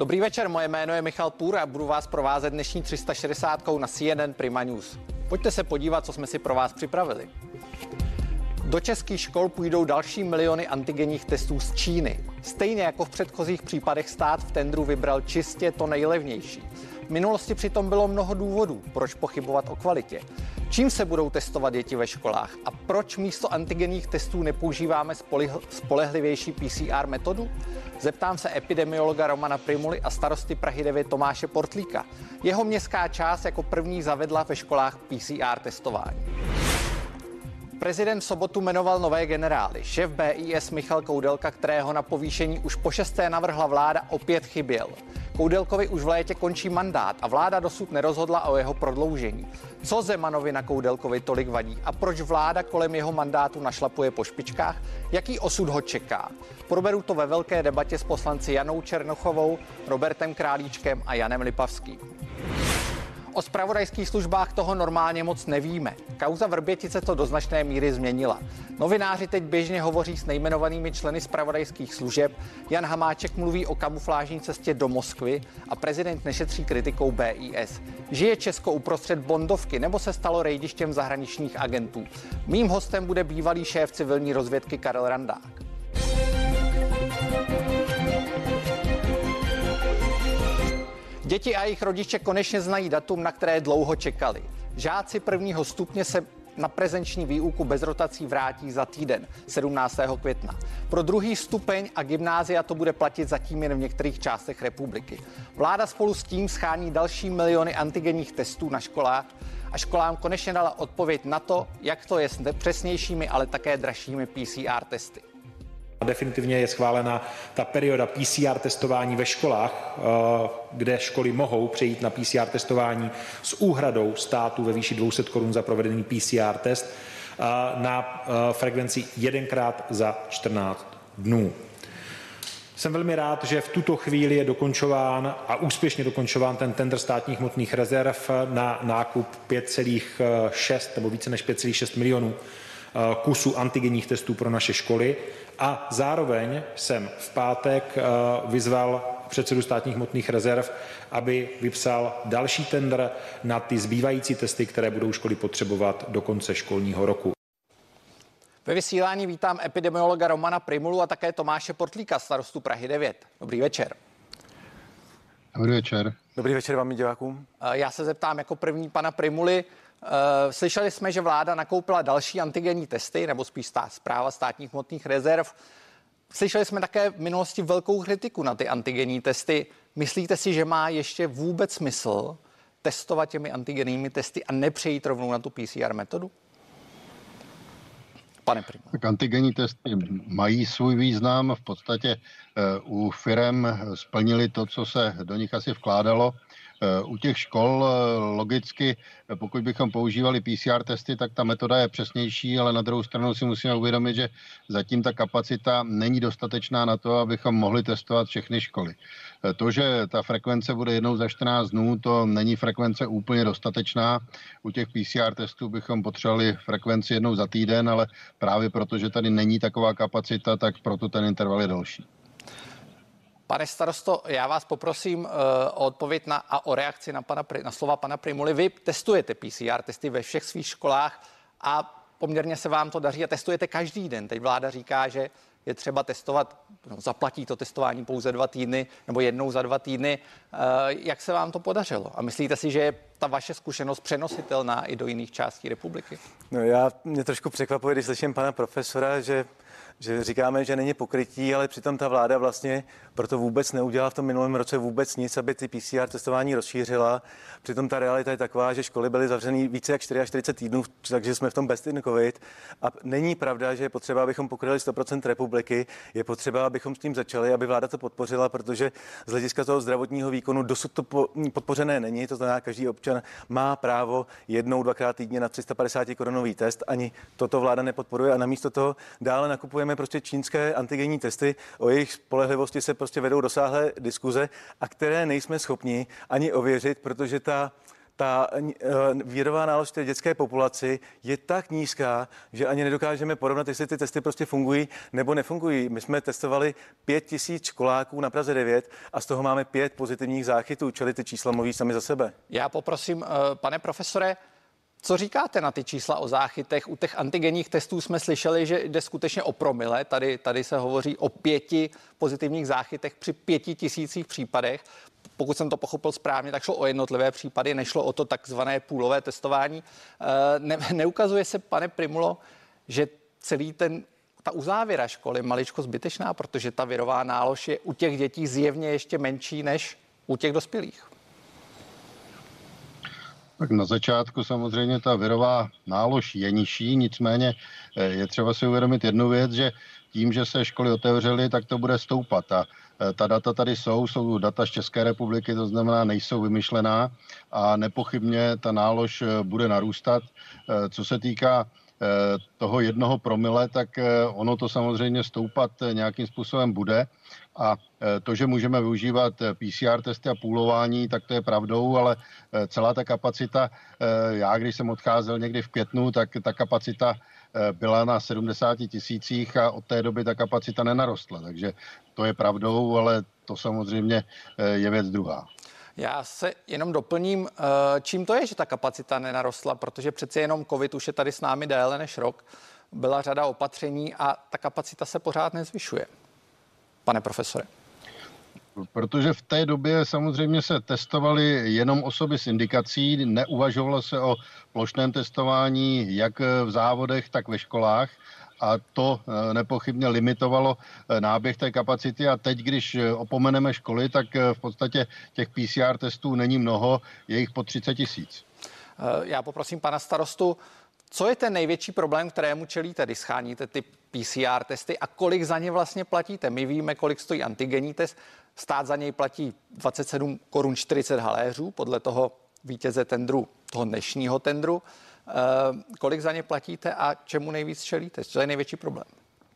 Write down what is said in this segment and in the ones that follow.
Dobrý večer, moje jméno je Michal Půr a budu vás provázet dnešní 360 na CNN Prima News. Pojďte se podívat, co jsme si pro vás připravili. Do českých škol půjdou další miliony antigenních testů z Číny. Stejně jako v předchozích případech stát v tendru vybral čistě to nejlevnější. V minulosti přitom bylo mnoho důvodů, proč pochybovat o kvalitě. Čím se budou testovat děti ve školách a proč místo antigenních testů nepoužíváme spolehlivější PCR metodu? Zeptám se epidemiologa Romana Primuly a starosty Prahy 9 Tomáše Portlíka. Jeho městská část jako první zavedla ve školách PCR testování. Prezident sobotu jmenoval nové generály. Šéf BIS Michal Koudelka, kterého na povýšení už po šesté navrhla vláda, opět chyběl. Koudelkovi už v létě končí mandát a vláda dosud nerozhodla o jeho prodloužení. Co Zemanovi na Koudelkovi tolik vadí a proč vláda kolem jeho mandátu našlapuje po špičkách? Jaký osud ho čeká? Proberu to ve velké debatě s poslanci Janou Černochovou, Robertem Králíčkem a Janem Lipavským. O spravodajských službách toho normálně moc nevíme. Kauza Vrbětice to do značné míry změnila. Novináři teď běžně hovoří s nejmenovanými členy spravodajských služeb. Jan Hamáček mluví o kamuflážní cestě do Moskvy a prezident nešetří kritikou BIS. Žije Česko uprostřed bondovky nebo se stalo rejdištěm zahraničních agentů? Mým hostem bude bývalý šéf civilní rozvědky Karel Randák. Děti a jejich rodiče konečně znají datum, na které dlouho čekali. Žáci prvního stupně se na prezenční výuku bez rotací vrátí za týden, 17. května. Pro druhý stupeň a gymnázia to bude platit zatím jen v některých částech republiky. Vláda spolu s tím schání další miliony antigenních testů na školách a školám konečně dala odpověď na to, jak to je s přesnějšími, ale také dražšími PCR testy. Definitivně je schválena ta perioda PCR testování ve školách, eh, kde školy mohou přejít na PCR testování s úhradou státu ve výši 200 korun za provedený PCR test eh, na eh, frekvenci jedenkrát za 14 dnů. Jsem velmi rád, že v tuto chvíli je dokončován a úspěšně dokončován ten tender státních hmotných rezerv na nákup 5,6 nebo více než 5,6 milionů kusů antigenních testů pro naše školy a zároveň jsem v pátek eh, vyzval předsedu státních hmotných rezerv, aby vypsal další tender na ty zbývající testy, které budou školy potřebovat do konce školního roku. Ve vysílání vítám epidemiologa Romana Primulu a také Tomáše Portlíka, starostu Prahy 9. Dobrý večer. Dobrý večer. Dobrý večer vám divákům. Eh, já se zeptám jako první pana Primuly. Eh, slyšeli jsme, že vláda nakoupila další antigenní testy, nebo spíš stá, zpráva státních hmotných rezerv. Slyšeli jsme také v minulosti velkou kritiku na ty antigenní testy. Myslíte si, že má ještě vůbec smysl testovat těmi antigenními testy a nepřejít rovnou na tu PCR metodu? Pane Primo. Tak antigenní testy mají svůj význam. V podstatě uh, u firem splnili to, co se do nich asi vkládalo. U těch škol eh, logicky, eh, pokud bychom používali PCR testy, tak ta metoda je přesnější, ale na druhou stranu si musíme uvědomit, že zatím ta kapacita není dostatečná na to, abychom mohli testovat všechny školy. Eh, to, že ta frekvence bude jednou za 14 dnů, to není frekvence úplně dostatečná. U těch PCR testů bychom potřebovali frekvenci jednou za týden, ale právě proto, že tady není taková kapacita, tak proto ten interval je další. Pane starosto, já vás poprosím uh, o odpověď na, a o reakci na, pana, na slova pana Primuly. Vy testujete PCR testy ve všech svých školách a poměrně se vám to daří a testujete každý den. Teď vláda říká, že je třeba testovat, no, zaplatí to testování pouze dva týdny nebo jednou za dva týdny. Uh, jak se vám to podařilo? A myslíte si, že je ta vaše zkušenost přenositelná i do jiných částí republiky? No já mě trošku překvapuje, když slyším pana profesora, že že říkáme, že není pokrytí, ale přitom ta vláda vlastně proto vůbec neudělala v tom minulém roce vůbec nic, aby ty PCR testování rozšířila. Přitom ta realita je taková, že školy byly zavřený více jak 44 týdnů, takže jsme v tom bez covid. A není pravda, že je potřeba, abychom pokryli 100% republiky. Je potřeba, abychom s tím začali, aby vláda to podpořila, protože z hlediska toho zdravotního výkonu dosud to podpořené není. To znamená, každý občan má právo jednou, dvakrát týdně na 350 korunový test. Ani toto vláda nepodporuje a namísto toho dále nakupujeme prostě čínské antigenní testy. O jejich spolehlivosti se prostě vedou dosáhlé diskuze a které nejsme schopni ani ověřit, protože ta ta vírová nálož té dětské populaci je tak nízká, že ani nedokážeme porovnat, jestli ty testy prostě fungují nebo nefungují. My jsme testovali pět tisíc školáků na Praze 9 a z toho máme pět pozitivních záchytů, čili ty čísla mluví sami za sebe. Já poprosím, pane profesore, co říkáte na ty čísla o záchytech? U těch antigenních testů jsme slyšeli, že jde skutečně o promile. Tady, tady se hovoří o pěti pozitivních záchytech při pěti tisících případech. Pokud jsem to pochopil správně, tak šlo o jednotlivé případy, nešlo o to takzvané půlové testování. Eh, ne, neukazuje se, pane Primulo, že celý ten ta uzávěra školy maličko zbytečná, protože ta virová nálož je u těch dětí zjevně ještě menší než u těch dospělých. Tak na začátku samozřejmě ta virová nálož je nižší, nicméně eh, je třeba si uvědomit jednu věc, že tím, že se školy otevřely, tak to bude stoupat. A eh, ta data tady jsou, jsou data z České republiky, to znamená, nejsou vymyšlená a nepochybně ta nálož eh, bude narůstat. Co se týká toho jednoho promile, tak ono to samozřejmě stoupat nějakým způsobem bude. A e, to, že můžeme využívat e, PCR testy a půlování, tak to je pravdou, ale e, celá ta kapacita, já když jsem odcházel někdy v květnu, tak ta kapacita byla na 70 tisících a od té doby ta kapacita nenarostla. Takže to je pravdou, ale to samozřejmě je věc druhá. Já se jenom doplním, čím to je, že ta kapacita nenarostla, protože přeci jenom COVID už je tady s námi déle než rok. Byla řada opatření a ta kapacita se pořád nezvyšuje pane profesore? Protože v té době samozřejmě se testovaly jenom osoby s indikací, neuvažovalo se o plošném testování jak v závodech, tak ve školách a to eh, nepochybně limitovalo eh, náběh té kapacity a teď, když eh, opomeneme školy, tak v podstatě těch PCR testů není mnoho, je jich po 30 tisíc. Já poprosím pana starostu, co je ten největší problém, kterému čelíte, když scháníte ty PCR testy a kolik za ně vlastně platíte? My víme, kolik stojí antigenní test. Stát za něj platí 27 korun 40 haléřů podle toho vítěze tendru, toho dnešního tendru. E, kolik za ně platíte a čemu nejvíc čelíte? Co je největší problém?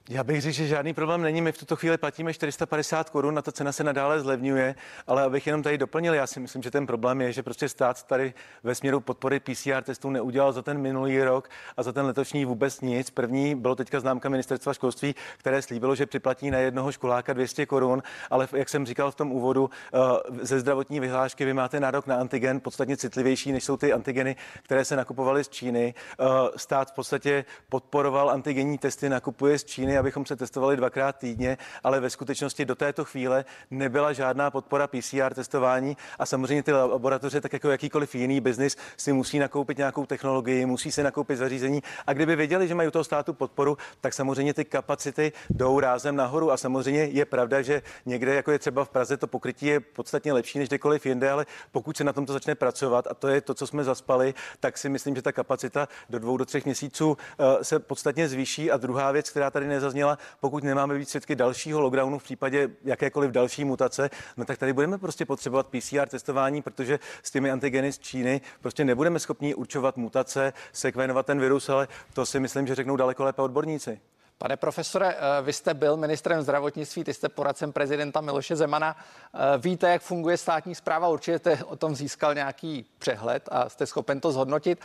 Já bych řekl, že žádný problém není. My v tuto chvíli platíme 450 korun, na ta cena se nadále zlevňuje, ale abych jenom tady doplnil, já si myslím, že ten problém je, že prostě stát tady ve směru podpory PCR testů neudělal za ten minulý rok a za ten letošní vůbec nic. První bylo teďka známka ministerstva školství, které slíbilo, že připlatí na jednoho školáka 200 korun, ale jak jsem říkal v tom úvodu, eh, ze zdravotní vyhlášky vy máte nárok na antigen podstatně citlivější, než jsou ty antigeny, které se nakupovaly z Číny. Eh, stát v podstatě podporoval antigenní testy, nakupuje z Číny abychom se testovali dvakrát týdně, ale ve skutečnosti do této chvíle nebyla žádná podpora PCR testování a samozřejmě ty laboratoře, tak jako jakýkoliv jiný biznis, si musí nakoupit nějakou technologii, musí se nakoupit zařízení a kdyby věděli, že mají u toho státu podporu, tak samozřejmě ty kapacity jdou rázem nahoru a samozřejmě je pravda, že někde, jako je třeba v Praze, to pokrytí je podstatně lepší než kdekoliv jinde, ale pokud se na tomto začne pracovat a to je to, co jsme zaspali, tak si myslím, že ta kapacita do dvou do třech měsíců eh, se podstatně zvýší. A druhá věc, která tady nezazněla, pokud nemáme být svědky dalšího lockdownu v případě jakékoliv další mutace, no tak tady budeme prostě potřebovat PCR testování, protože s těmi antigeny z Číny prostě nebudeme schopni určovat mutace, sekvenovat ten virus, ale to si myslím, že řeknou daleko lépe odborníci. Pane profesore, eh, vy jste byl ministrem zdravotnictví, ty jste poradcem prezidenta Miloše Zemana. Eh, víte, jak funguje státní zpráva, určitě jste o tom získal nějaký přehled a jste schopen to zhodnotit.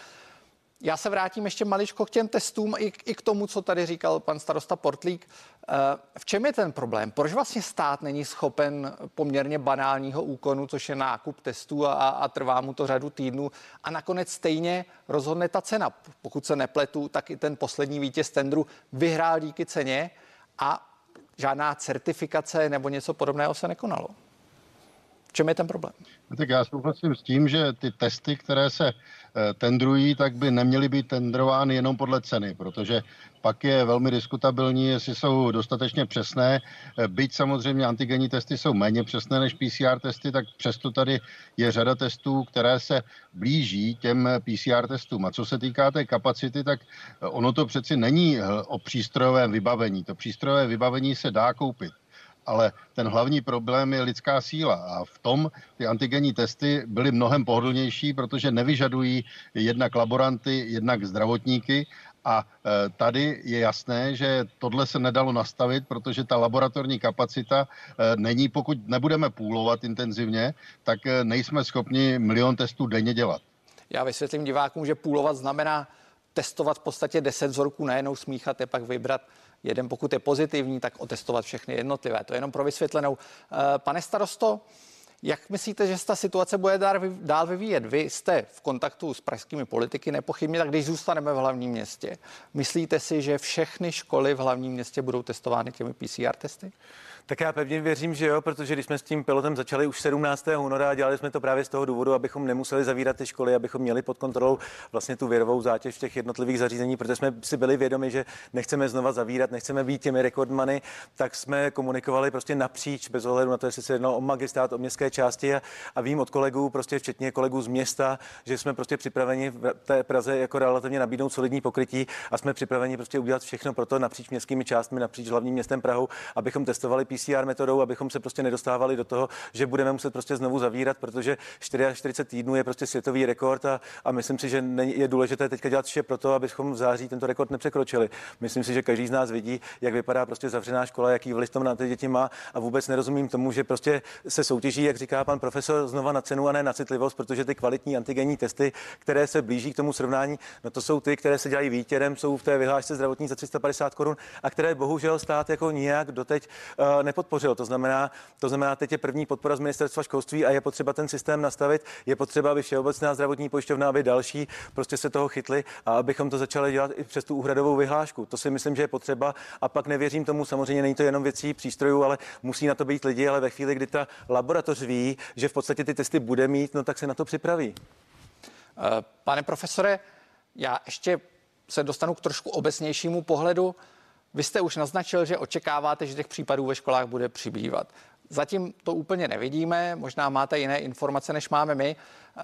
Já se vrátím ještě maličko k těm testům i, i k tomu, co tady říkal pan starosta Portlík. Eh, v čem je ten problém? Proč vlastně stát není schopen poměrně banálního úkonu, což je nákup testů a, a trvá mu to řadu týdnů a nakonec stejně rozhodne ta cena. Pokud se nepletu, tak i ten poslední vítěz tendru vyhrál díky ceně a žádná certifikace nebo něco podobného se nekonalo. V čem je ten problém? No tak já souhlasím s tím, že ty testy, které se tendrují, tak by neměly být tendrovány jenom podle ceny, protože pak je velmi diskutabilní, jestli jsou dostatečně přesné. Eh, byť samozřejmě antigenní testy jsou méně přesné než PCR testy, tak přesto tady je řada testů, které se blíží těm PCR testům. A co se týká té kapacity, tak eh, ono to přeci není o přístrojovém vybavení. To přístrojové vybavení se dá koupit ale ten hlavní problém je lidská síla a v tom ty antigenní testy byly mnohem pohodlnější, protože nevyžadují jednak laboranty, jednak zdravotníky a e, tady je jasné, že tohle se nedalo nastavit, protože ta laboratorní kapacita e, není, pokud nebudeme půlovat intenzivně, tak e, nejsme schopni milion testů denně dělat. Já vysvětlím divákům, že půlovat znamená testovat v podstatě 10 vzorků, najednou smíchat je pak vybrat jeden, pokud je pozitivní, tak otestovat všechny jednotlivé. To je jenom pro vysvětlenou. Eh, pane starosto, jak myslíte, že se ta situace bude dál vyvíjet? Vy jste v kontaktu s pražskými politiky nepochybně, tak když zůstaneme v hlavním městě, myslíte si, že všechny školy v hlavním městě budou testovány těmi PCR testy? Tak já pevně věřím, že jo, protože když jsme s tím pilotem začali už 17. února a dělali jsme to právě z toho důvodu, abychom nemuseli zavírat ty školy, abychom měli pod kontrolou vlastně tu věrovou zátěž těch jednotlivých zařízení, protože jsme si byli vědomi, že nechceme znova zavírat, nechceme být těmi rekordmany, tak jsme komunikovali prostě napříč, bez ohledu na to, jestli se jednalo o magistrát, o městské části a, a vím od kolegů, prostě včetně kolegů z města, že jsme prostě připraveni v té Praze jako relativně nabídnout solidní pokrytí a jsme připraveni prostě udělat všechno pro to napříč městskými částmi, napříč hlavním městem Prahou, abychom testovali PCR metodou, abychom se prostě nedostávali do toho, že budeme muset prostě znovu zavírat, protože 44 týdnů je prostě světový rekord a, a myslím si, že je důležité teďka dělat vše pro to, abychom v září tento rekord nepřekročili. Myslím si, že každý z nás vidí, jak vypadá prostě zavřená škola, jaký vliv to na ty děti má a vůbec nerozumím tomu, že prostě se soutěží, jak říká pan profesor, znova na cenu a ne na citlivost, protože ty kvalitní antigenní testy, které se blíží k tomu srovnání, no to jsou ty, které se dělají výtěrem, jsou v té vyhlášce zdravotní za 350 korun a které bohužel stát jako nijak doteď uh, nepodpořil. To znamená, to znamená, teď je první podpora z ministerstva školství a je potřeba ten systém nastavit. Je potřeba, aby Všeobecná zdravotní pojišťovna, aby další prostě se toho chytli a abychom to začali dělat i přes tu úhradovou vyhlášku. To si myslím, že je potřeba. A pak nevěřím tomu, samozřejmě není to jenom věcí přístrojů, ale musí na to být lidi, ale ve chvíli, kdy ta laboratoř ví, že v podstatě ty testy bude mít, no tak se na to připraví. Eh, pane profesore, já ještě se dostanu k trošku obecnějšímu pohledu. Vy jste už naznačil, že očekáváte, že těch případů ve školách bude přibývat. Zatím to úplně nevidíme, možná máte jiné informace, než máme my. Eh,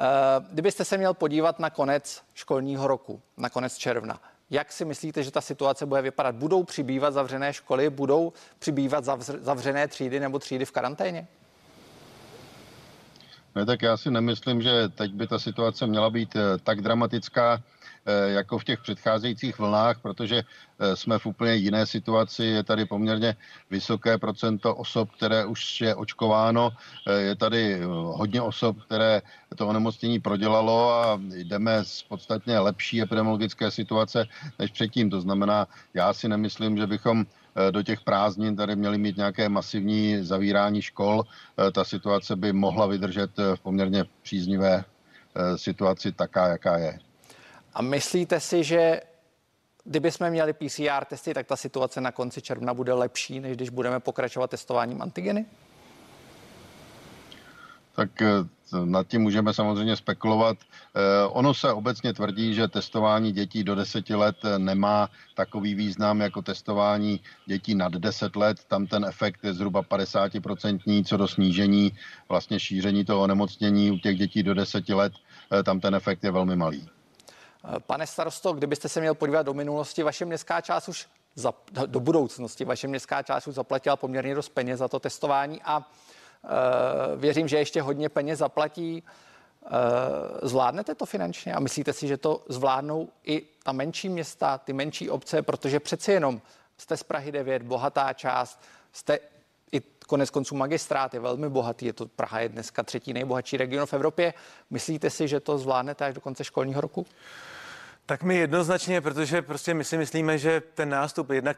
kdybyste se měl podívat na konec školního roku, na konec června, jak si myslíte, že ta situace bude vypadat? Budou přibývat zavřené školy, budou přibývat zavřené třídy nebo třídy v karanténě? Ne, tak já si nemyslím, že teď by ta situace měla být eh, tak dramatická. Eh, jako v těch předcházejících vlnách, protože eh, jsme v úplně jiné situaci. Je tady poměrně vysoké procento osob, které už je očkováno. Eh, je tady hodně osob, které to onemocnění prodělalo a jdeme z podstatně lepší epidemiologické situace než předtím. To znamená, já si nemyslím, že bychom do těch prázdnin tady měli mít nějaké masivní zavírání škol. Ta situace by mohla vydržet v poměrně příznivé situaci taká, jaká je. A myslíte si, že kdyby jsme měli PCR testy, tak ta situace na konci června bude lepší, než když budeme pokračovat testováním antigeny? Tak eh, nad tím můžeme samozřejmě spekulovat. Eh, ono se obecně tvrdí, že testování dětí do 10 let eh, nemá takový význam jako testování dětí nad 10 let. Tam ten efekt je zhruba 50% co do snížení vlastně šíření toho onemocnění u těch dětí do 10 let. Tam ten efekt je velmi malý. Pane starosto, kdybyste se měl podívat do minulosti, vaše městská část už za, do budoucnosti, vaše městská část už zaplatila poměrně dost peněz za to testování a e, věřím, že ještě hodně peněz zaplatí. E, zvládnete to finančně a myslíte si, že to zvládnou i ta menší města, ty menší obce, protože přeci jenom jste z Prahy 9, bohatá část, jste i konec konců magistrát je velmi bohatý, je to Praha je dneska třetí nejbohatší region v Evropě. Myslíte si, že to zvládnete až do konce školního roku? Tak my jednoznačně, protože prostě my si myslíme, že ten nástup, jednak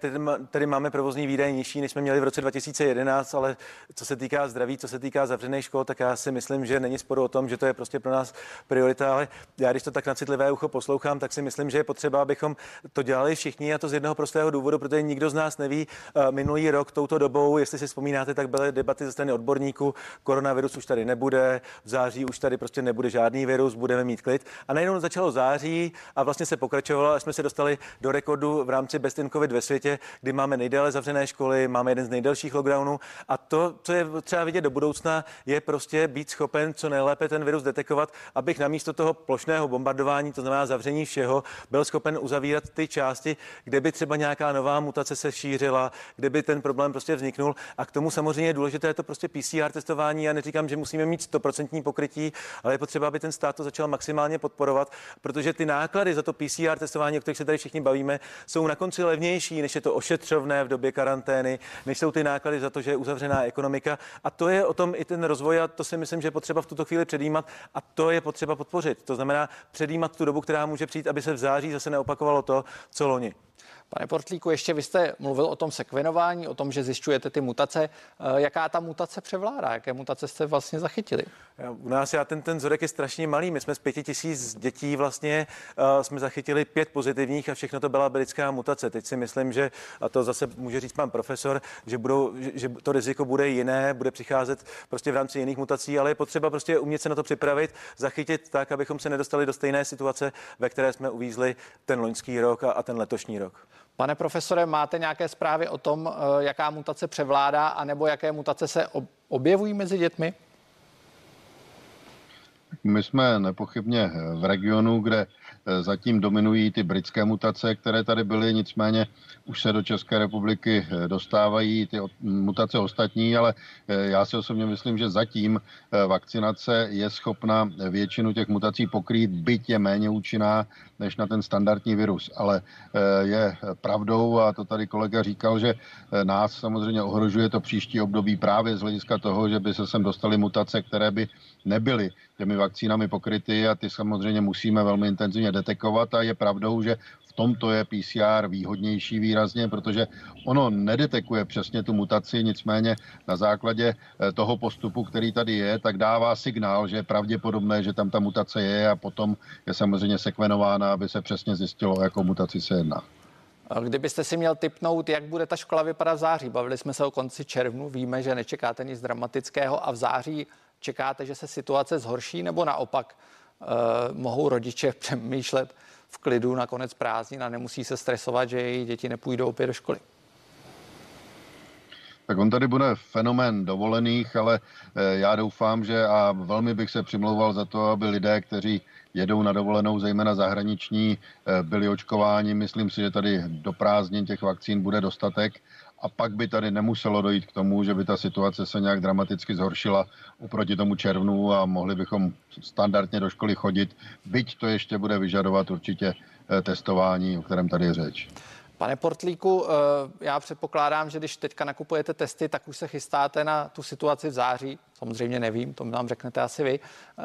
tedy máme provozní výdaje nižší, než jsme měli v roce 2011, ale co se týká zdraví, co se týká zavřených škol, tak já si myslím, že není sporu o tom, že to je prostě pro nás priorita, ale já když to tak na citlivé ucho poslouchám, tak si myslím, že je potřeba, abychom to dělali všichni a to z jednoho prostého důvodu, protože nikdo z nás neví eh, minulý rok touto dobou, jestli si vzpomínáte, tak byly debaty ze strany odborníků, koronavirus už tady nebude, v září už tady prostě nebude žádný virus, budeme mít klid. A najednou začalo září a vlastně vlastně se pokračovalo, až jsme se dostali do rekordu v rámci Best in COVID ve světě, kdy máme nejdéle zavřené školy, máme jeden z nejdelších lockdownů a to, co je třeba vidět do budoucna, je prostě být schopen co nejlépe ten virus detekovat, abych namísto toho plošného bombardování, to znamená zavření všeho, byl schopen uzavírat ty části, kde by třeba nějaká nová mutace se šířila, kde by ten problém prostě vzniknul. A k tomu samozřejmě je důležité to prostě PCR testování. Já neříkám, že musíme mít 100% pokrytí, ale je potřeba, aby ten stát to začal maximálně podporovat, protože ty náklady za PCR testování, o kterých se tady všichni bavíme, jsou na konci levnější, než je to ošetřovné v době karantény, než jsou ty náklady za to, že je uzavřená ekonomika. A to je o tom i ten rozvoj a to si myslím, že je potřeba v tuto chvíli předjímat a to je potřeba podpořit. To znamená předjímat tu dobu, která může přijít, aby se v září zase neopakovalo to, co loni. Pane Portlíku, ještě vy jste mluvil o tom sekvenování, o tom, že zjišťujete ty mutace. Eh, jaká ta mutace převládá? Jaké mutace jste vlastně zachytili? U nás já ten, ten vzorek je strašně malý. My jsme z pěti tisíc dětí vlastně uh, jsme zachytili pět pozitivních a všechno to byla britská mutace. Teď si myslím, že, a to zase může říct pan profesor, že, budou, že, že to riziko bude jiné, bude přicházet prostě v rámci jiných mutací, ale je potřeba prostě umět se na to připravit, zachytit tak, abychom se nedostali do stejné situace, ve které jsme uvízli ten loňský rok a, a ten letošní rok. Pane profesore, máte nějaké zprávy o tom, eh, jaká mutace převládá, anebo jaké mutace se objevují mezi dětmi? My jsme nepochybně v regionu, kde Eh, zatím dominují ty britské mutace, které tady byly, nicméně už se do České republiky eh, dostávají ty mutace ostatní, ale eh, já si osobně myslím, že zatím vakcinace je schopna většinu těch mutací pokrýt, byť je méně účinná než na ten standardní virus. Ale je pravdou, a to tady kolega říkal, že nás samozřejmě ohrožuje to příští období právě z hlediska toho, že by se sem dostaly mutace, které by nebyly těmi vakcínami pokryty a ty samozřejmě musíme velmi intenzivně detekovat a je pravdou, že v tomto je PCR výhodnější výrazně, protože ono nedetekuje přesně tu mutaci, nicméně na základě eh, toho postupu, který tady je, tak dává signál, že je pravděpodobné, že tam ta mutace je a potom je samozřejmě sekvenována, aby se přesně zjistilo, jakou mutaci se jedná. Kdybyste si měl typnout, jak bude ta škola vypadat v září, bavili jsme se o konci červnu, víme, že nečekáte nic dramatického a v září čekáte, že se situace zhorší nebo naopak Eh, mohou rodiče přemýšlet v klidu na konec prázdnin a nemusí se stresovat, že jejich děti nepůjdou opět do školy. Tak on tady bude fenomén dovolených, ale eh, já doufám, že a velmi bych se přimlouval za to, aby lidé, kteří jedou na dovolenou, zejména zahraniční, eh, byli očkováni. Myslím si, že tady do prázdnin těch vakcín bude dostatek a pak by tady nemuselo dojít k tomu, že by ta situace se nějak dramaticky zhoršila oproti tomu červnu a mohli bychom standardně do školy chodit, byť to ještě bude vyžadovat určitě eh, testování, o kterém tady je řeč. Pane Portlíku, eh, já předpokládám, že když teďka nakupujete testy, tak už se chystáte na tu situaci v září. Samozřejmě nevím, to nám řeknete asi vy. Eh,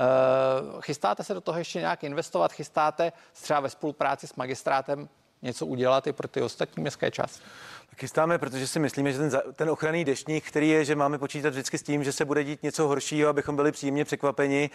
chystáte se do toho ještě nějak investovat? Chystáte třeba ve spolupráci s magistrátem něco udělat i pro ty ostatní městské části? Chystáme, protože si myslíme, že ten, ten ochranný deštník, který je, že máme počítat vždycky s tím, že se bude dít něco horšího, abychom byli příjemně překvapeni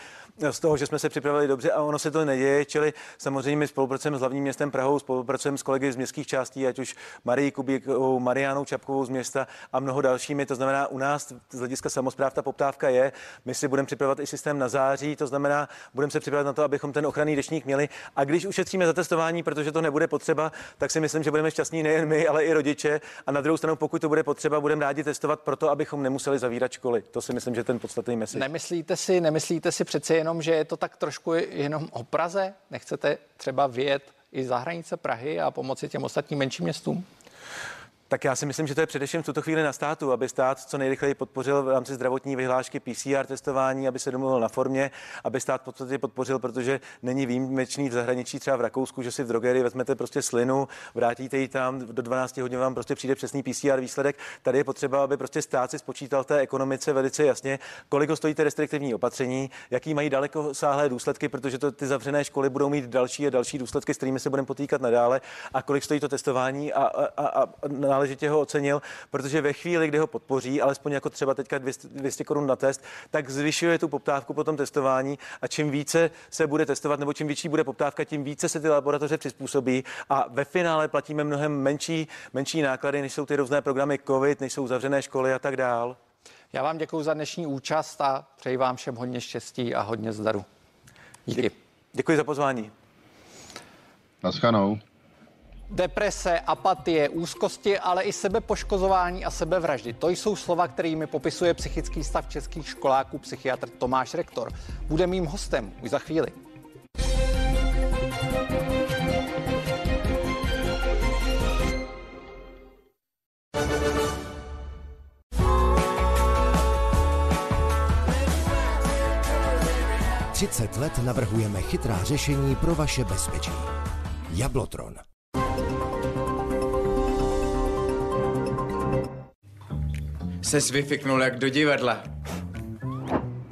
z toho, že jsme se připravili dobře a ono se to neděje. Čili samozřejmě my spolupracujeme s hlavním městem Prahou, spolupracujeme s kolegy z městských částí, ať už Marii Kubíkovou, Marianou Čapkovou z města a mnoho dalšími. To znamená, u nás z hlediska samozpráv ta poptávka je. My si budeme připravovat i systém na září, to znamená, budeme se připravovat na to, abychom ten ochranný deštník měli. A když ušetříme za testování, protože to nebude potřeba, tak si myslím, že budeme šťastní nejen my, ale i rodiče a na druhou stranu, pokud to bude potřeba, budeme rádi testovat proto, abychom nemuseli zavírat školy. To si myslím, že ten podstatný message. Nemyslíte si, nemyslíte si přece jenom, že je to tak trošku jenom o Praze? Nechcete třeba vyjet i za hranice Prahy a pomoci těm ostatním menším městům? Tak já si myslím, že to je především v tuto chvíli na státu, aby stát co nejrychleji podpořil v rámci zdravotní vyhlášky PCR testování, aby se domluvil na formě, aby stát podstatě podpořil, protože není výjimečný v zahraničí, třeba v Rakousku, že si v drogerii vezmete prostě slinu, vrátíte ji tam, do 12 hodin vám prostě přijde přesný PCR výsledek. Tady je potřeba, aby prostě stát si spočítal té ekonomice velice jasně, kolik stojí ty restriktivní opatření, jaký mají daleko sáhlé důsledky, protože to ty zavřené školy budou mít další a další důsledky, s kterými se budeme potýkat nadále, a kolik stojí to testování a, a, a, a náležitě ho ocenil, protože ve chvíli, kdy ho podpoří, alespoň jako třeba teďka 200, 200 korun na test, tak zvyšuje tu poptávku po tom testování a čím více se bude testovat nebo čím větší bude poptávka, tím více se ty laboratoře přizpůsobí a ve finále platíme mnohem menší, menší náklady, než jsou ty různé programy COVID, než jsou zavřené školy a tak dál. Já vám děkuji za dnešní účast a přeji vám všem hodně štěstí a hodně zdaru. Díky. Děkuji za pozvání. Naschanou. Deprese, apatie, úzkosti, ale i sebepoškozování a sebevraždy. To jsou slova, kterými popisuje psychický stav českých školáků psychiatr Tomáš Rektor. Bude mým hostem už za chvíli. Třicet let navrhujeme chytrá řešení pro vaše bezpečí. Jablotron. Se zvyfiknul jak do divadla.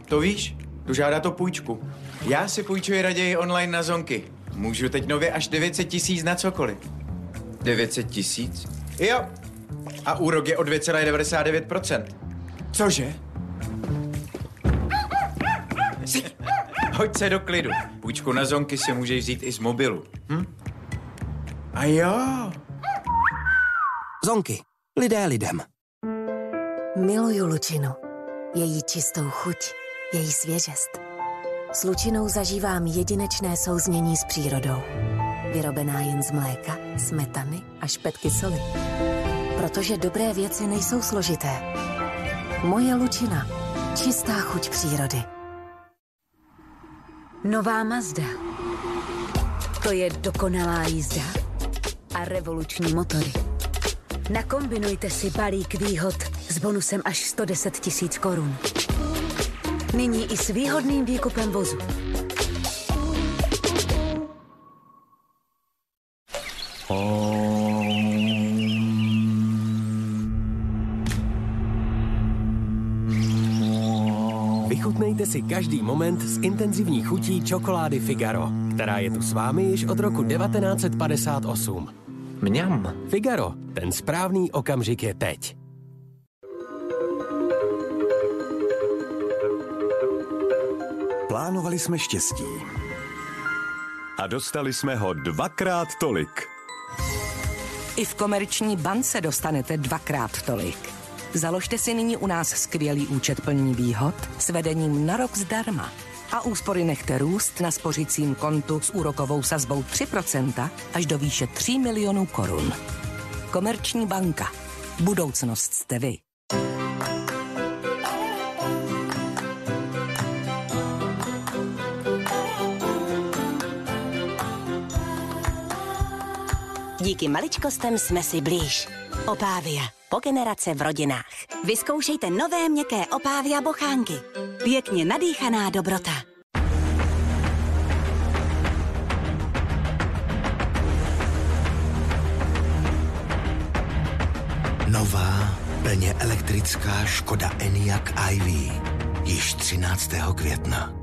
To víš? Tu žádá to půjčku. Já si půjčuji raději online na zonky. Můžu teď nově až 900 tisíc na cokoliv. 900 tisíc? Jo. A úrok je o 2,99%. Cože? Si... Hoď se do klidu. Půjčku na zonky si můžeš vzít i z mobilu. Hm? A jo. Zonky. Lidé lidem. Miluju Lučinu. Její čistou chuť, její svěžest. S Lučinou zažívám jedinečné souznění s přírodou. Vyrobená jen z mléka, smetany a špetky soli. Protože dobré věci nejsou složité. Moje Lučina. Čistá chuť přírody. Nová Mazda. To je dokonalá jízda a revoluční motory. Nakombinujte si balík výhod s bonusem až 110 tisíc korun. Nyní i s výhodným výkupem vozu. Vychutnejte si každý moment s intenzivní chutí čokolády Figaro, která je tu s vámi již od roku 1958. Mňam. Figaro, ten správný okamžik je teď. Plánovali jsme štěstí. A dostali jsme ho dvakrát tolik. I v komerční bance dostanete dvakrát tolik. Založte si nyní u nás skvělý účet plní výhod s vedením na rok zdarma. A úspory nechte růst na spořicím kontu s úrokovou sazbou 3% až do výše 3 milionů korun. Komerční banka. Budoucnost jste vy. Díky maličkostem jsme si blíž. Opávia. Po generace v rodinách. Vyzkoušejte nové měkké Opávia bochánky. Pěkně nadýchaná dobrota. Nová, plně elektrická Škoda Enyaq iV. Již 13. května.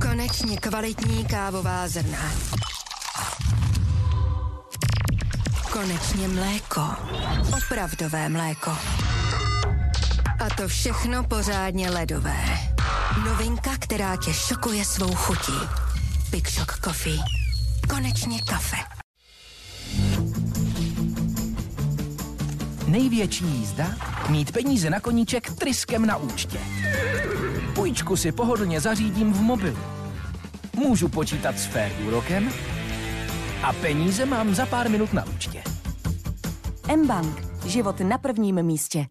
Konečně kvalitní kávová zrna. Konečně mléko. Opravdové mléko. A to všechno pořádně ledové. Novinka, která tě šokuje svou chutí. Big Shock Coffee. Konečně kafe. Největší jízda? Mít peníze na koníček tryskem na účtě. Půjčku si pohodlně zařídím v mobilu. Můžu počítat s fair úrokem a peníze mám za pár minut na účtě. M-Bank. Život na prvním místě.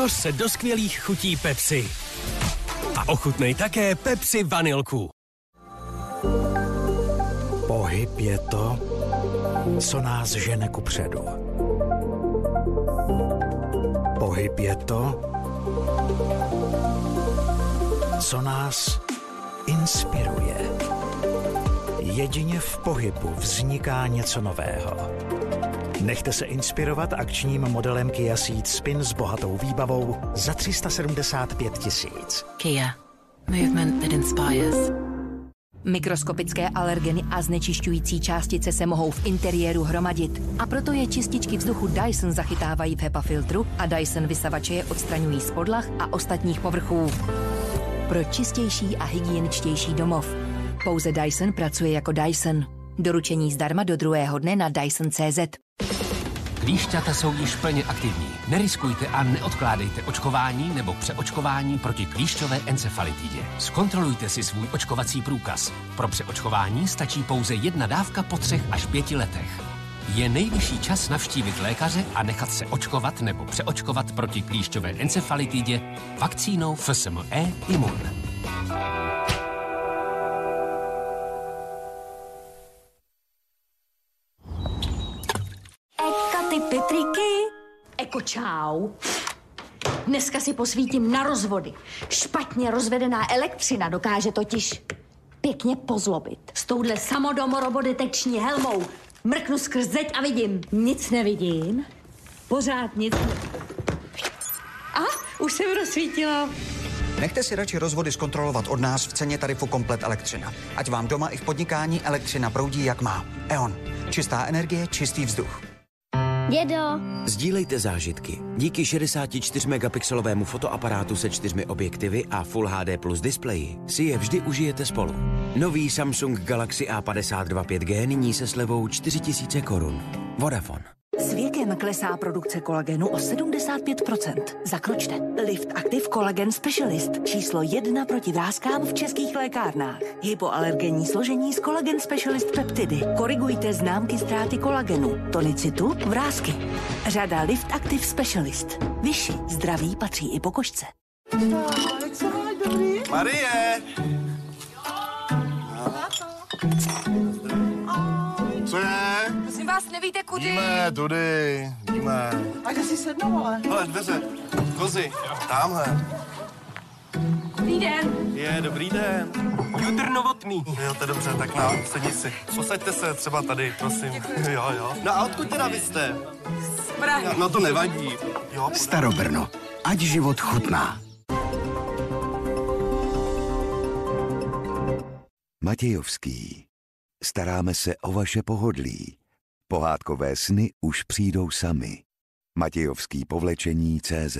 Ponoř se do skvělých chutí Pepsi. A ochutnej také Pepsi vanilku. Pohyb je to, co nás žene ku předu. Pohyb je to, co nás inspiruje. Jedině v pohybu vzniká něco nového. Nechte se inspirovat akčním modelem Kia Ceed Spin s bohatou výbavou za 375 tisíc. Kia. Movement that inspires. Mikroskopické alergeny a znečišťující částice se mohou v interiéru hromadit. A proto je čističky vzduchu Dyson zachytávají v HEPA filtru a Dyson vysavače je odstraňují z podlah a ostatních povrchů. Pro čistější a hygieničtější domov. Pouze Dyson pracuje jako Dyson. Doručení zdarma do druhého dne na Dyson.cz. Klíšťata jsou již plně aktivní. Neriskujte a neodkládejte očkování nebo přeočkování proti klíšťové encefalitidě. Zkontrolujte si svůj očkovací průkaz. Pro přeočkování stačí pouze jedna dávka po třech až pěti letech. Je nejvyšší čas navštívit lékaře a nechat se očkovat nebo přeočkovat proti klíšťové encefalitidě vakcínou FSME Imun. Ty pitriky. Eko čau. Dneska si posvítím na rozvody. Špatně rozvedená elektřina dokáže totiž pěkně pozlobit. S touhle samodomorobodeteční helmou mrknu skrz zeď a vidím. Nic nevidím. Pořád nic. A už jsem rozsvítila. Nechte si radši rozvody zkontrolovat od nás v ceně tarifu Komplet Elektřina. Ať vám doma i v podnikání elektřina proudí jak má. E.ON. Čistá energie, čistý vzduch. Dědo. Sdílejte zážitky. Díky 64 megapixelovému fotoaparátu se čtyřmi objektivy a Full HD plus displeji si je vždy užijete spolu. Nový Samsung Galaxy A52 5G nyní se slevou 4000 korun. Vodafone. S věkem klesá produkce kolagenu o 75%. Zakročte. Lift Active Collagen Specialist. Číslo jedna proti vrázkám v českých lékárnách. Hypoalergenní složení z Collagen Specialist peptidy. Korigujte známky ztráty kolagenu, tonicitu, vrázky. Řada Lift Active Specialist. Vyši zdraví patří i po košce. Marie! Co Nevíte kudy? Víme, tudy, víme. A kde si sednou, ale? Hele, dveře, kozy, tamhle. Dobrý den. Je, dobrý den. Judr Novotný. Jo, to je dobře, tak na, sedni si. Posaďte se třeba tady, prosím. Děkuji. Jo, jo. No a odkud teda vy jste? Z Prahy. No to nevadí. Jo, Starobrno. Ať život chutná. Matějovský. Staráme se o vaše pohodlí. Pohádkové sny už přijdou sami. Matějovský povlečení CZ.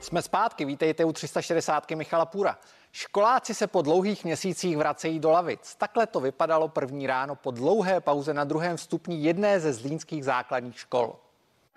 Jsme zpátky, vítejte u 360 Michala Půra. Školáci se po dlouhých měsících vracejí do lavic. Takhle to vypadalo první ráno po dlouhé pauze na druhém stupni jedné ze zlínských základních škol.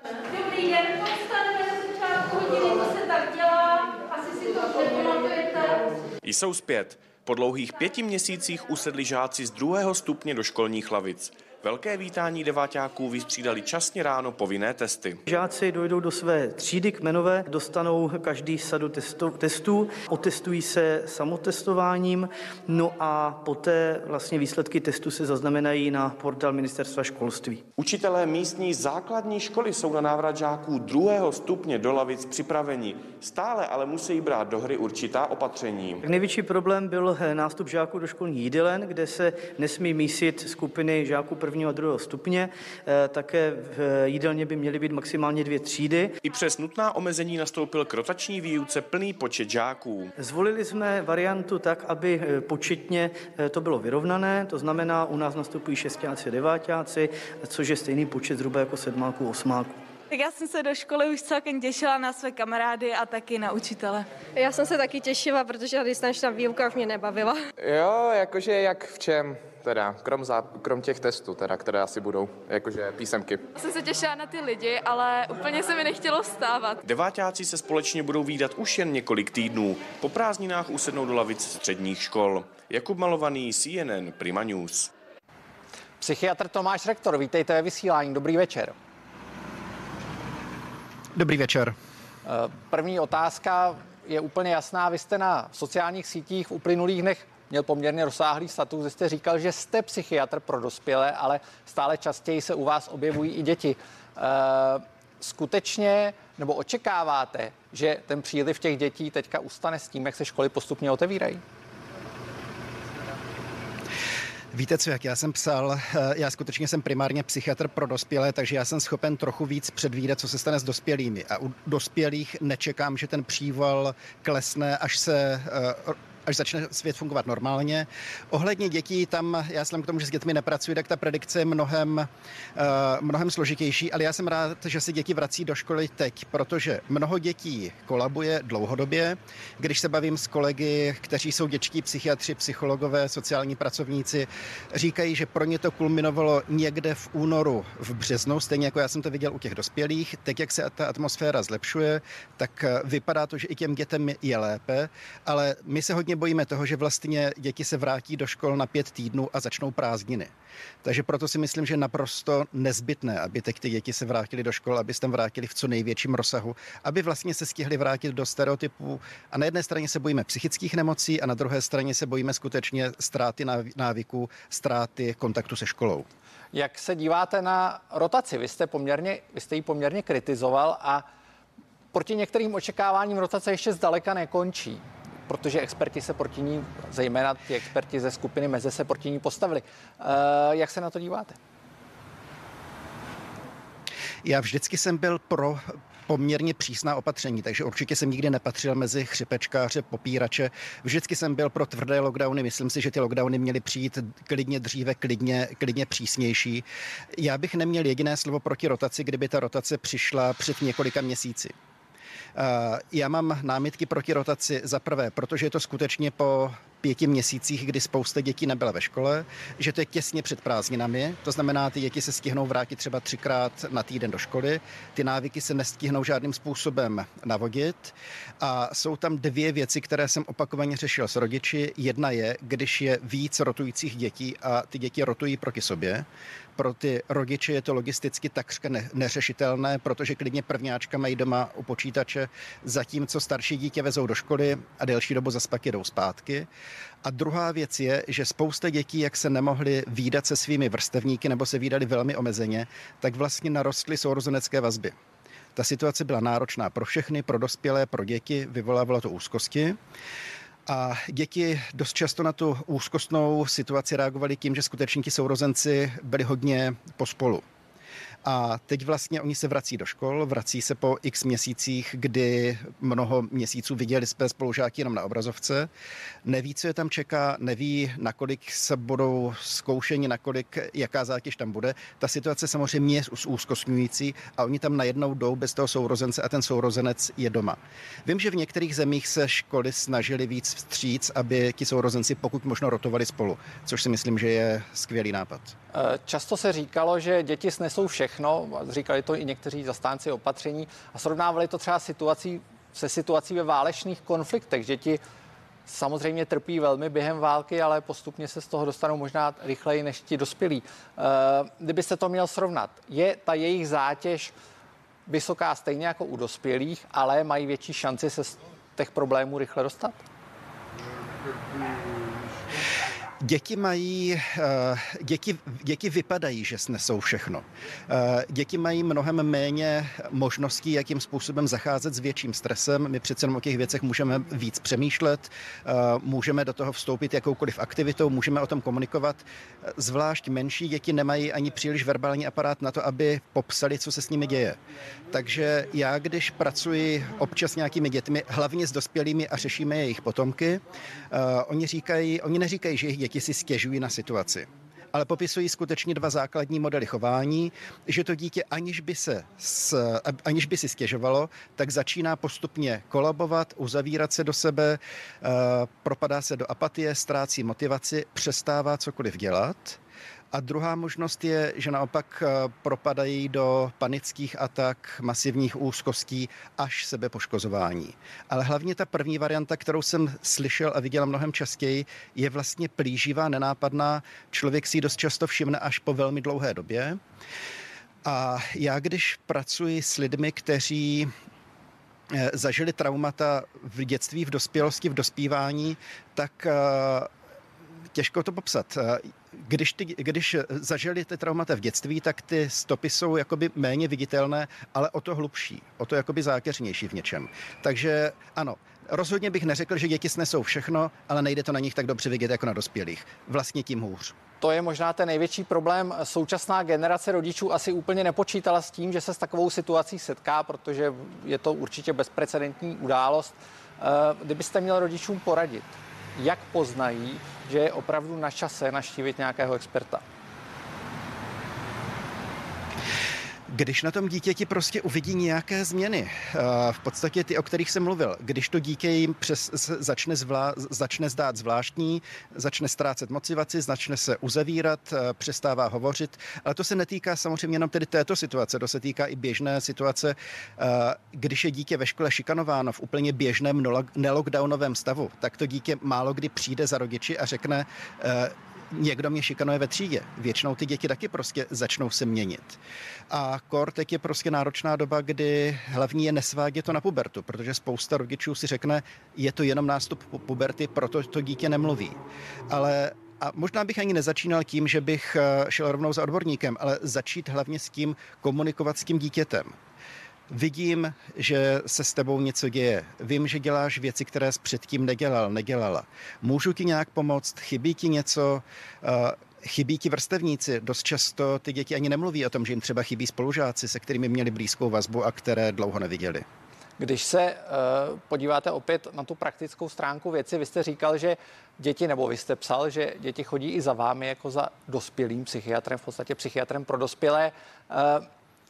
Dobrý den, povstaneme na začátku hodiny, to se tak dělá, asi si to nepamatujete. Jsou zpět. Po dlouhých pěti měsících usedli žáci z druhého stupně do školních lavic. Velké vítání deváťáků vystřídali časně ráno povinné testy. Žáci dojdou do své třídy kmenové, dostanou každý sadu testu, testů, otestují se samotestováním, no a poté vlastně výsledky testu se zaznamenají na portál ministerstva školství. Učitelé místní základní školy jsou na návrat žáků druhého stupně do lavic připraveni. Stále ale musí brát do hry určitá opatření. Největší problém byl nástup žáků do školních jídelen, kde se nesmí mísit skupiny žáků prvního a druhého stupně. Eh, Také v jídelně by měly být maximálně dvě třídy. I přes nutná omezení nastoupil k rotační výuce plný počet žáků. Zvolili jsme variantu tak, aby eh, početně eh, to bylo vyrovnané, to znamená, u nás nastupují šestáci a devátáci, což je stejný počet zhruba jako sedmáků, osmáků. Tak já jsem se do školy už celkem těšila na své kamarády a taky na učitele. Já jsem se taky těšila, protože ta distanční výuka už mě nebavila. Jo, jakože jak v čem, teda, krom, zá, krom těch testů, teda, které asi budou, jakože písemky. Já jsem se těšila na ty lidi, ale úplně se mi nechtělo vstávat. Deváťáci se společně budou výdat už jen několik týdnů. Po prázdninách usednou do lavic středních škol. Jakub Malovaný, CNN, Prima News. Psychiatr Tomáš Rektor, vítejte ve vysílání. Dobrý večer. Dobrý večer. Eh, První otázka je úplně jasná. Vy jste na sociálních sítích v uplynulých dnech měl poměrně rozsáhlý status, kde jste říkal, že jste psychiatr pro dospělé, ale stále častěji se u vás objevují i děti. Eh, Skutečně nebo očekáváte, že ten příliv těch dětí teďka ustane s tím, jak se školy postupně otevírají? Víte co, jak já jsem psal, eh, já skutečně jsem primárně psychiatr pro dospělé, takže já jsem schopen trochu víc předvídat, co se stane s dospělými. A u dospělých nečekám, že ten příval klesne, až se eh, až začne svět fungovat normálně. Ohledně dětí, tam já jsem k tomu, že s dětmi nepracuji, tak ta predikce je mnohem, uh, mnohem složitější, ale já jsem rád, že se děti vrací do školy teď, protože mnoho dětí kolabuje dlouhodobě. Když se bavím s kolegy, kteří jsou dětští psychiatři, psychologové, sociální pracovníci, říkají, že pro ně to kulminovalo někde v únoru, v březnu, stejně jako já jsem to viděl u těch dospělých. Teď, jak se ta atmosféra zlepšuje, tak vypadá to, že i těm dětem je lépe, ale my se hodně bojíme toho, že vlastně děti se vrátí do škol na pět týdnů a začnou prázdniny. Takže proto si myslím, že je naprosto nezbytné, aby teď ty děti se vrátili do škol, aby se tam vrátili v co největším rozsahu, aby vlastně se stihli vrátit do stereotypů. A na jedné straně se bojíme psychických nemocí a na druhé straně se bojíme skutečně ztráty návyků, ztráty kontaktu se školou. Jak se díváte na rotaci? Vy jste, poměrně, vy jste ji poměrně kritizoval a proti některým očekáváním rotace ještě zdaleka nekončí protože experti se proti ní, zejména ty experti ze skupiny Meze se proti ní postavili. Uh, jak se na to díváte? Já vždycky jsem byl pro poměrně přísná opatření, takže určitě jsem nikdy nepatřil mezi chřipečkáře, popírače. Vždycky jsem byl pro tvrdé lockdowny. Myslím si, že ty lockdowny měly přijít klidně dříve, klidně, klidně přísnější. Já bych neměl jediné slovo proti rotaci, kdyby ta rotace přišla před několika měsíci. Eh, já mám námitky proti rotaci za prvé, protože je to skutečně po pěti měsících, kdy spousta dětí nebyla ve škole, že to je těsně před prázdninami, to znamená, ty děti se stihnou vrátit třeba třikrát na týden do školy, ty návyky se nestihnou žádným způsobem navodit a jsou tam dvě věci, které jsem opakovaně řešil s rodiči. Jedna je, když je víc rotujících dětí a ty děti rotují proti sobě, pro ty rodiče je to logisticky takřka ne- neřešitelné, protože klidně prvňáčka mají doma u počítače, zatímco starší dítě vezou do školy a delší dobu zase pak jedou zpátky. A druhá věc je, že spousta dětí, jak se nemohly výdat se svými vrstevníky nebo se výdali velmi omezeně, tak vlastně narostly sourozenecké vazby. Ta situace byla náročná pro všechny, pro dospělé, pro děti, vyvolávalo to úzkosti. A děti dost často na tu úzkostnou situaci reagovali tím, že skutečně ti sourozenci byli hodně pospolu. A teď vlastně oni se vrací do škol, vrací se po x měsících, kdy mnoho měsíců viděli své spolužáky jenom na obrazovce. Neví, co je tam čeká, neví, nakolik se budou zkoušeni, nakolik, jaká zátěž tam bude. Ta situace samozřejmě je úzkostňující a oni tam najednou jdou bez toho sourozence a ten sourozenec je doma. Vím, že v některých zemích se školy snažili víc vstříc, aby ti sourozenci pokud možno rotovali spolu, což si myslím, že je skvělý nápad. Často se říkalo, že děti snesou všechno, říkali to i někteří zastánci opatření a srovnávali to třeba situací, se situací ve válečných konfliktech. Děti samozřejmě trpí velmi během války, ale postupně se z toho dostanou možná rychleji než ti dospělí. Eh, kdybyste to měl srovnat, je ta jejich zátěž vysoká stejně jako u dospělých, ale mají větší šanci se z těch problémů rychle dostat? Děti mají, eh, děti, děti vypadají, že snesou všechno. Eh, děti mají mnohem méně možností, jakým způsobem zacházet s větším stresem. My přece o těch věcech můžeme víc přemýšlet, eh, můžeme do toho vstoupit jakoukoliv aktivitou, můžeme o tom komunikovat. Zvlášť menší děti nemají ani příliš verbální aparát na to, aby popsali, co se s nimi děje. Takže já, když pracuji občas s nějakými dětmi, hlavně s dospělými a řešíme jejich potomky, oni říkají, oni neříkají, že jejich děti si stěžují na situaci. Ale popisují skutečně dva základní modely chování, že to dítě, aniž by, se, aniž by si stěžovalo, tak začíná postupně kolabovat, uzavírat se do sebe, eh, propadá se do apatie, ztrácí motivaci, přestává cokoliv dělat a druhá možnost je, že naopak eh, propadají do panických atak, masivních úzkostí až sebepoškozování. Ale hlavně ta první varianta, kterou jsem slyšel a viděl mnohem častěji, je vlastně plíživá, nenápadná. Člověk si ji dost často všimne až po velmi dlouhé době. A já, když pracuji s lidmi, kteří eh, zažili traumata v dětství, v dospělosti, v dospívání, tak eh, těžko to popsat. Když, ty, když zažili ty traumata v dětství, tak ty stopy jsou jakoby méně viditelné, ale o to hlubší, o to jakoby zákeřnější v něčem. Takže ano, rozhodně bych neřekl, že děti snesou všechno, ale nejde to na nich tak dobře vidět jako na dospělých. Vlastně tím hůř. To je možná ten největší problém. Současná generace rodičů asi úplně nepočítala s tím, že se s takovou situací setká, protože je to určitě bezprecedentní událost. Eh, kdybyste měl rodičům poradit, jak poznají, že je opravdu na čase naštívit nějakého experta? Když na tom dítěti prostě uvidí nějaké změny, eh, v podstatě ty, o kterých jsem mluvil, když to dítě jim přes, začne, zvlá, začne zdát zvláštní, začne ztrácet motivaci, začne se uzavírat, eh, přestává hovořit, ale to se netýká samozřejmě jenom tedy této situace, to se týká i běžné situace, eh, když je dítě ve škole šikanováno v úplně běžném nelockdownovém stavu, tak to dítě málo kdy přijde za rodiči a řekne, někdo mě šikanuje ve třídě. Většinou ty děti taky prostě začnou se měnit. A kor teď je prostě náročná doba, kdy hlavní je nesvádět to na pubertu, protože spousta rodičů si řekne, je to jenom nástup puberty, proto to dítě nemluví. Ale a možná bych ani nezačínal tím, že bych eh, šel rovnou za odborníkem, ale začít hlavně s tím komunikovat s tím dítětem. Vidím, že se s tebou něco děje. Vím, že děláš věci, které jsi předtím nedělal, nedělala. Můžu ti nějak pomoct? Chybí ti něco? Eh, chybí ti vrstevníci. Dost často ty děti ani nemluví o tom, že jim třeba chybí spolužáci, se kterými měli blízkou vazbu a které dlouho neviděli. Když se uh, podíváte opět na tu praktickou stránku věci, vy jste říkal, že děti, nebo vy jste psal, že děti chodí i za vámi jako za dospělým psychiatrem, v podstatě psychiatrem pro dospělé. Uh,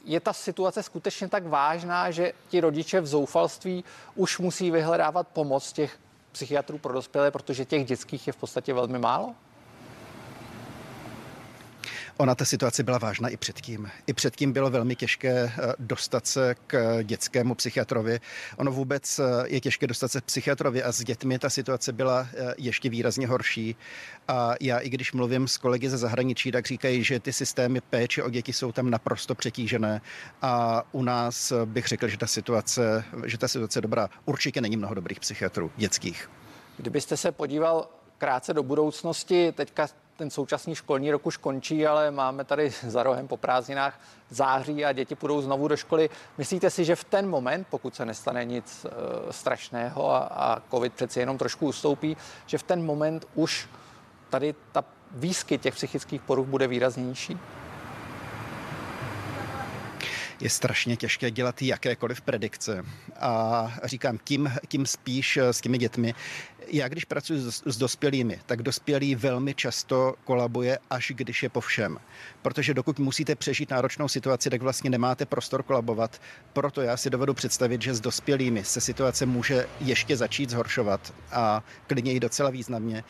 je ta situace skutečně tak vážná, že ti rodiče v zoufalství už musí vyhledávat pomoc těch psychiatrů pro dospělé, protože těch dětských je v podstatě velmi málo? Ona ta situace byla vážná i předtím. I předtím bylo velmi těžké eh, dostat se k dětskému psychiatrovi. Ono vůbec eh, je těžké dostat se k psychiatrovi a s dětmi ta situace byla eh, ještě výrazně horší. A já i když mluvím s kolegy ze zahraničí, tak říkají, že ty systémy péče o děti jsou tam naprosto přetížené. A u nás bych řekl, že ta situace, že ta situace dobrá. Určitě není mnoho dobrých psychiatrů dětských. Kdybyste se podíval krátce do budoucnosti, teďka ten současný školní rok už končí, ale máme tady za rohem po prázdninách září a děti půjdou znovu do školy. Myslíte si, že v ten moment, pokud se nestane nic e, strašného a, a COVID přeci jenom trošku ustoupí, že v ten moment už tady ta výskyt těch psychických poruch bude výrazně nižší? je strašně těžké dělat jakékoliv predikce. A říkám, tím, tím spíš s těmi dětmi já když pracuji s, s dospělými, tak dospělý velmi často kolabuje, až když je po všem. Protože dokud musíte přežít náročnou situaci, tak vlastně nemáte prostor kolabovat. Proto já si dovedu představit, že s dospělými se situace může ještě začít zhoršovat a klidně i docela významně.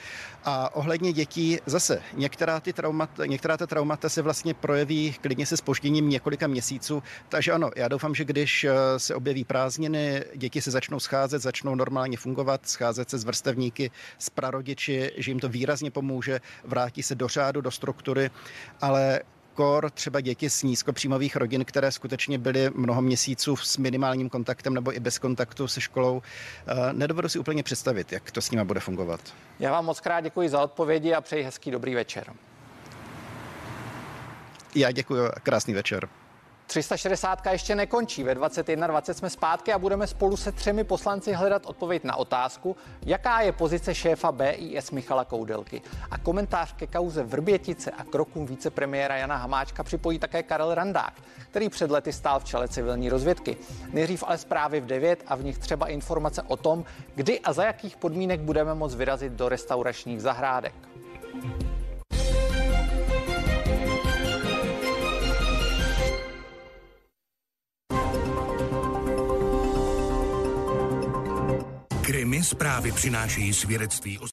A ohledně dětí zase, některá, ty traumata, některá ta traumata se vlastně projeví klidně se spožděním několika měsíců. Takže ano, já doufám, že když eh, se objeví prázdniny, děti se začnou scházet, začnou normálně fungovat, scházet se z vrstevníky s prarodiči, že jim to výrazně pomůže, vrátí se do řádu, do struktury, ale kor třeba děti z nízkopříjmových rodin, které skutečně byly mnoho měsíců s minimálním kontaktem nebo i bez kontaktu se školou. Eh, nedovedu si úplně představit, jak to s nimi bude fungovat. Já vám moc krát děkuji za odpovědi a přeji hezký dobrý večer. Já děkuji a krásný večer. 360 ještě nekončí. Ve 21.20 jsme zpátky a budeme spolu se třemi poslanci hledat odpověď na otázku, jaká je pozice šéfa BIS Michala Koudelky. A komentář ke kauze Vrbětice a krokům vicepremiéra Jana Hamáčka připojí také Karel Randák, který před lety stál v čele civilní rozvědky. Nejdřív ale zprávy v 9 a v nich třeba informace o tom, kdy a za jakých podmínek budeme moct vyrazit do restauračních zahrádek. Krimi zprávy přinášejí svědectví o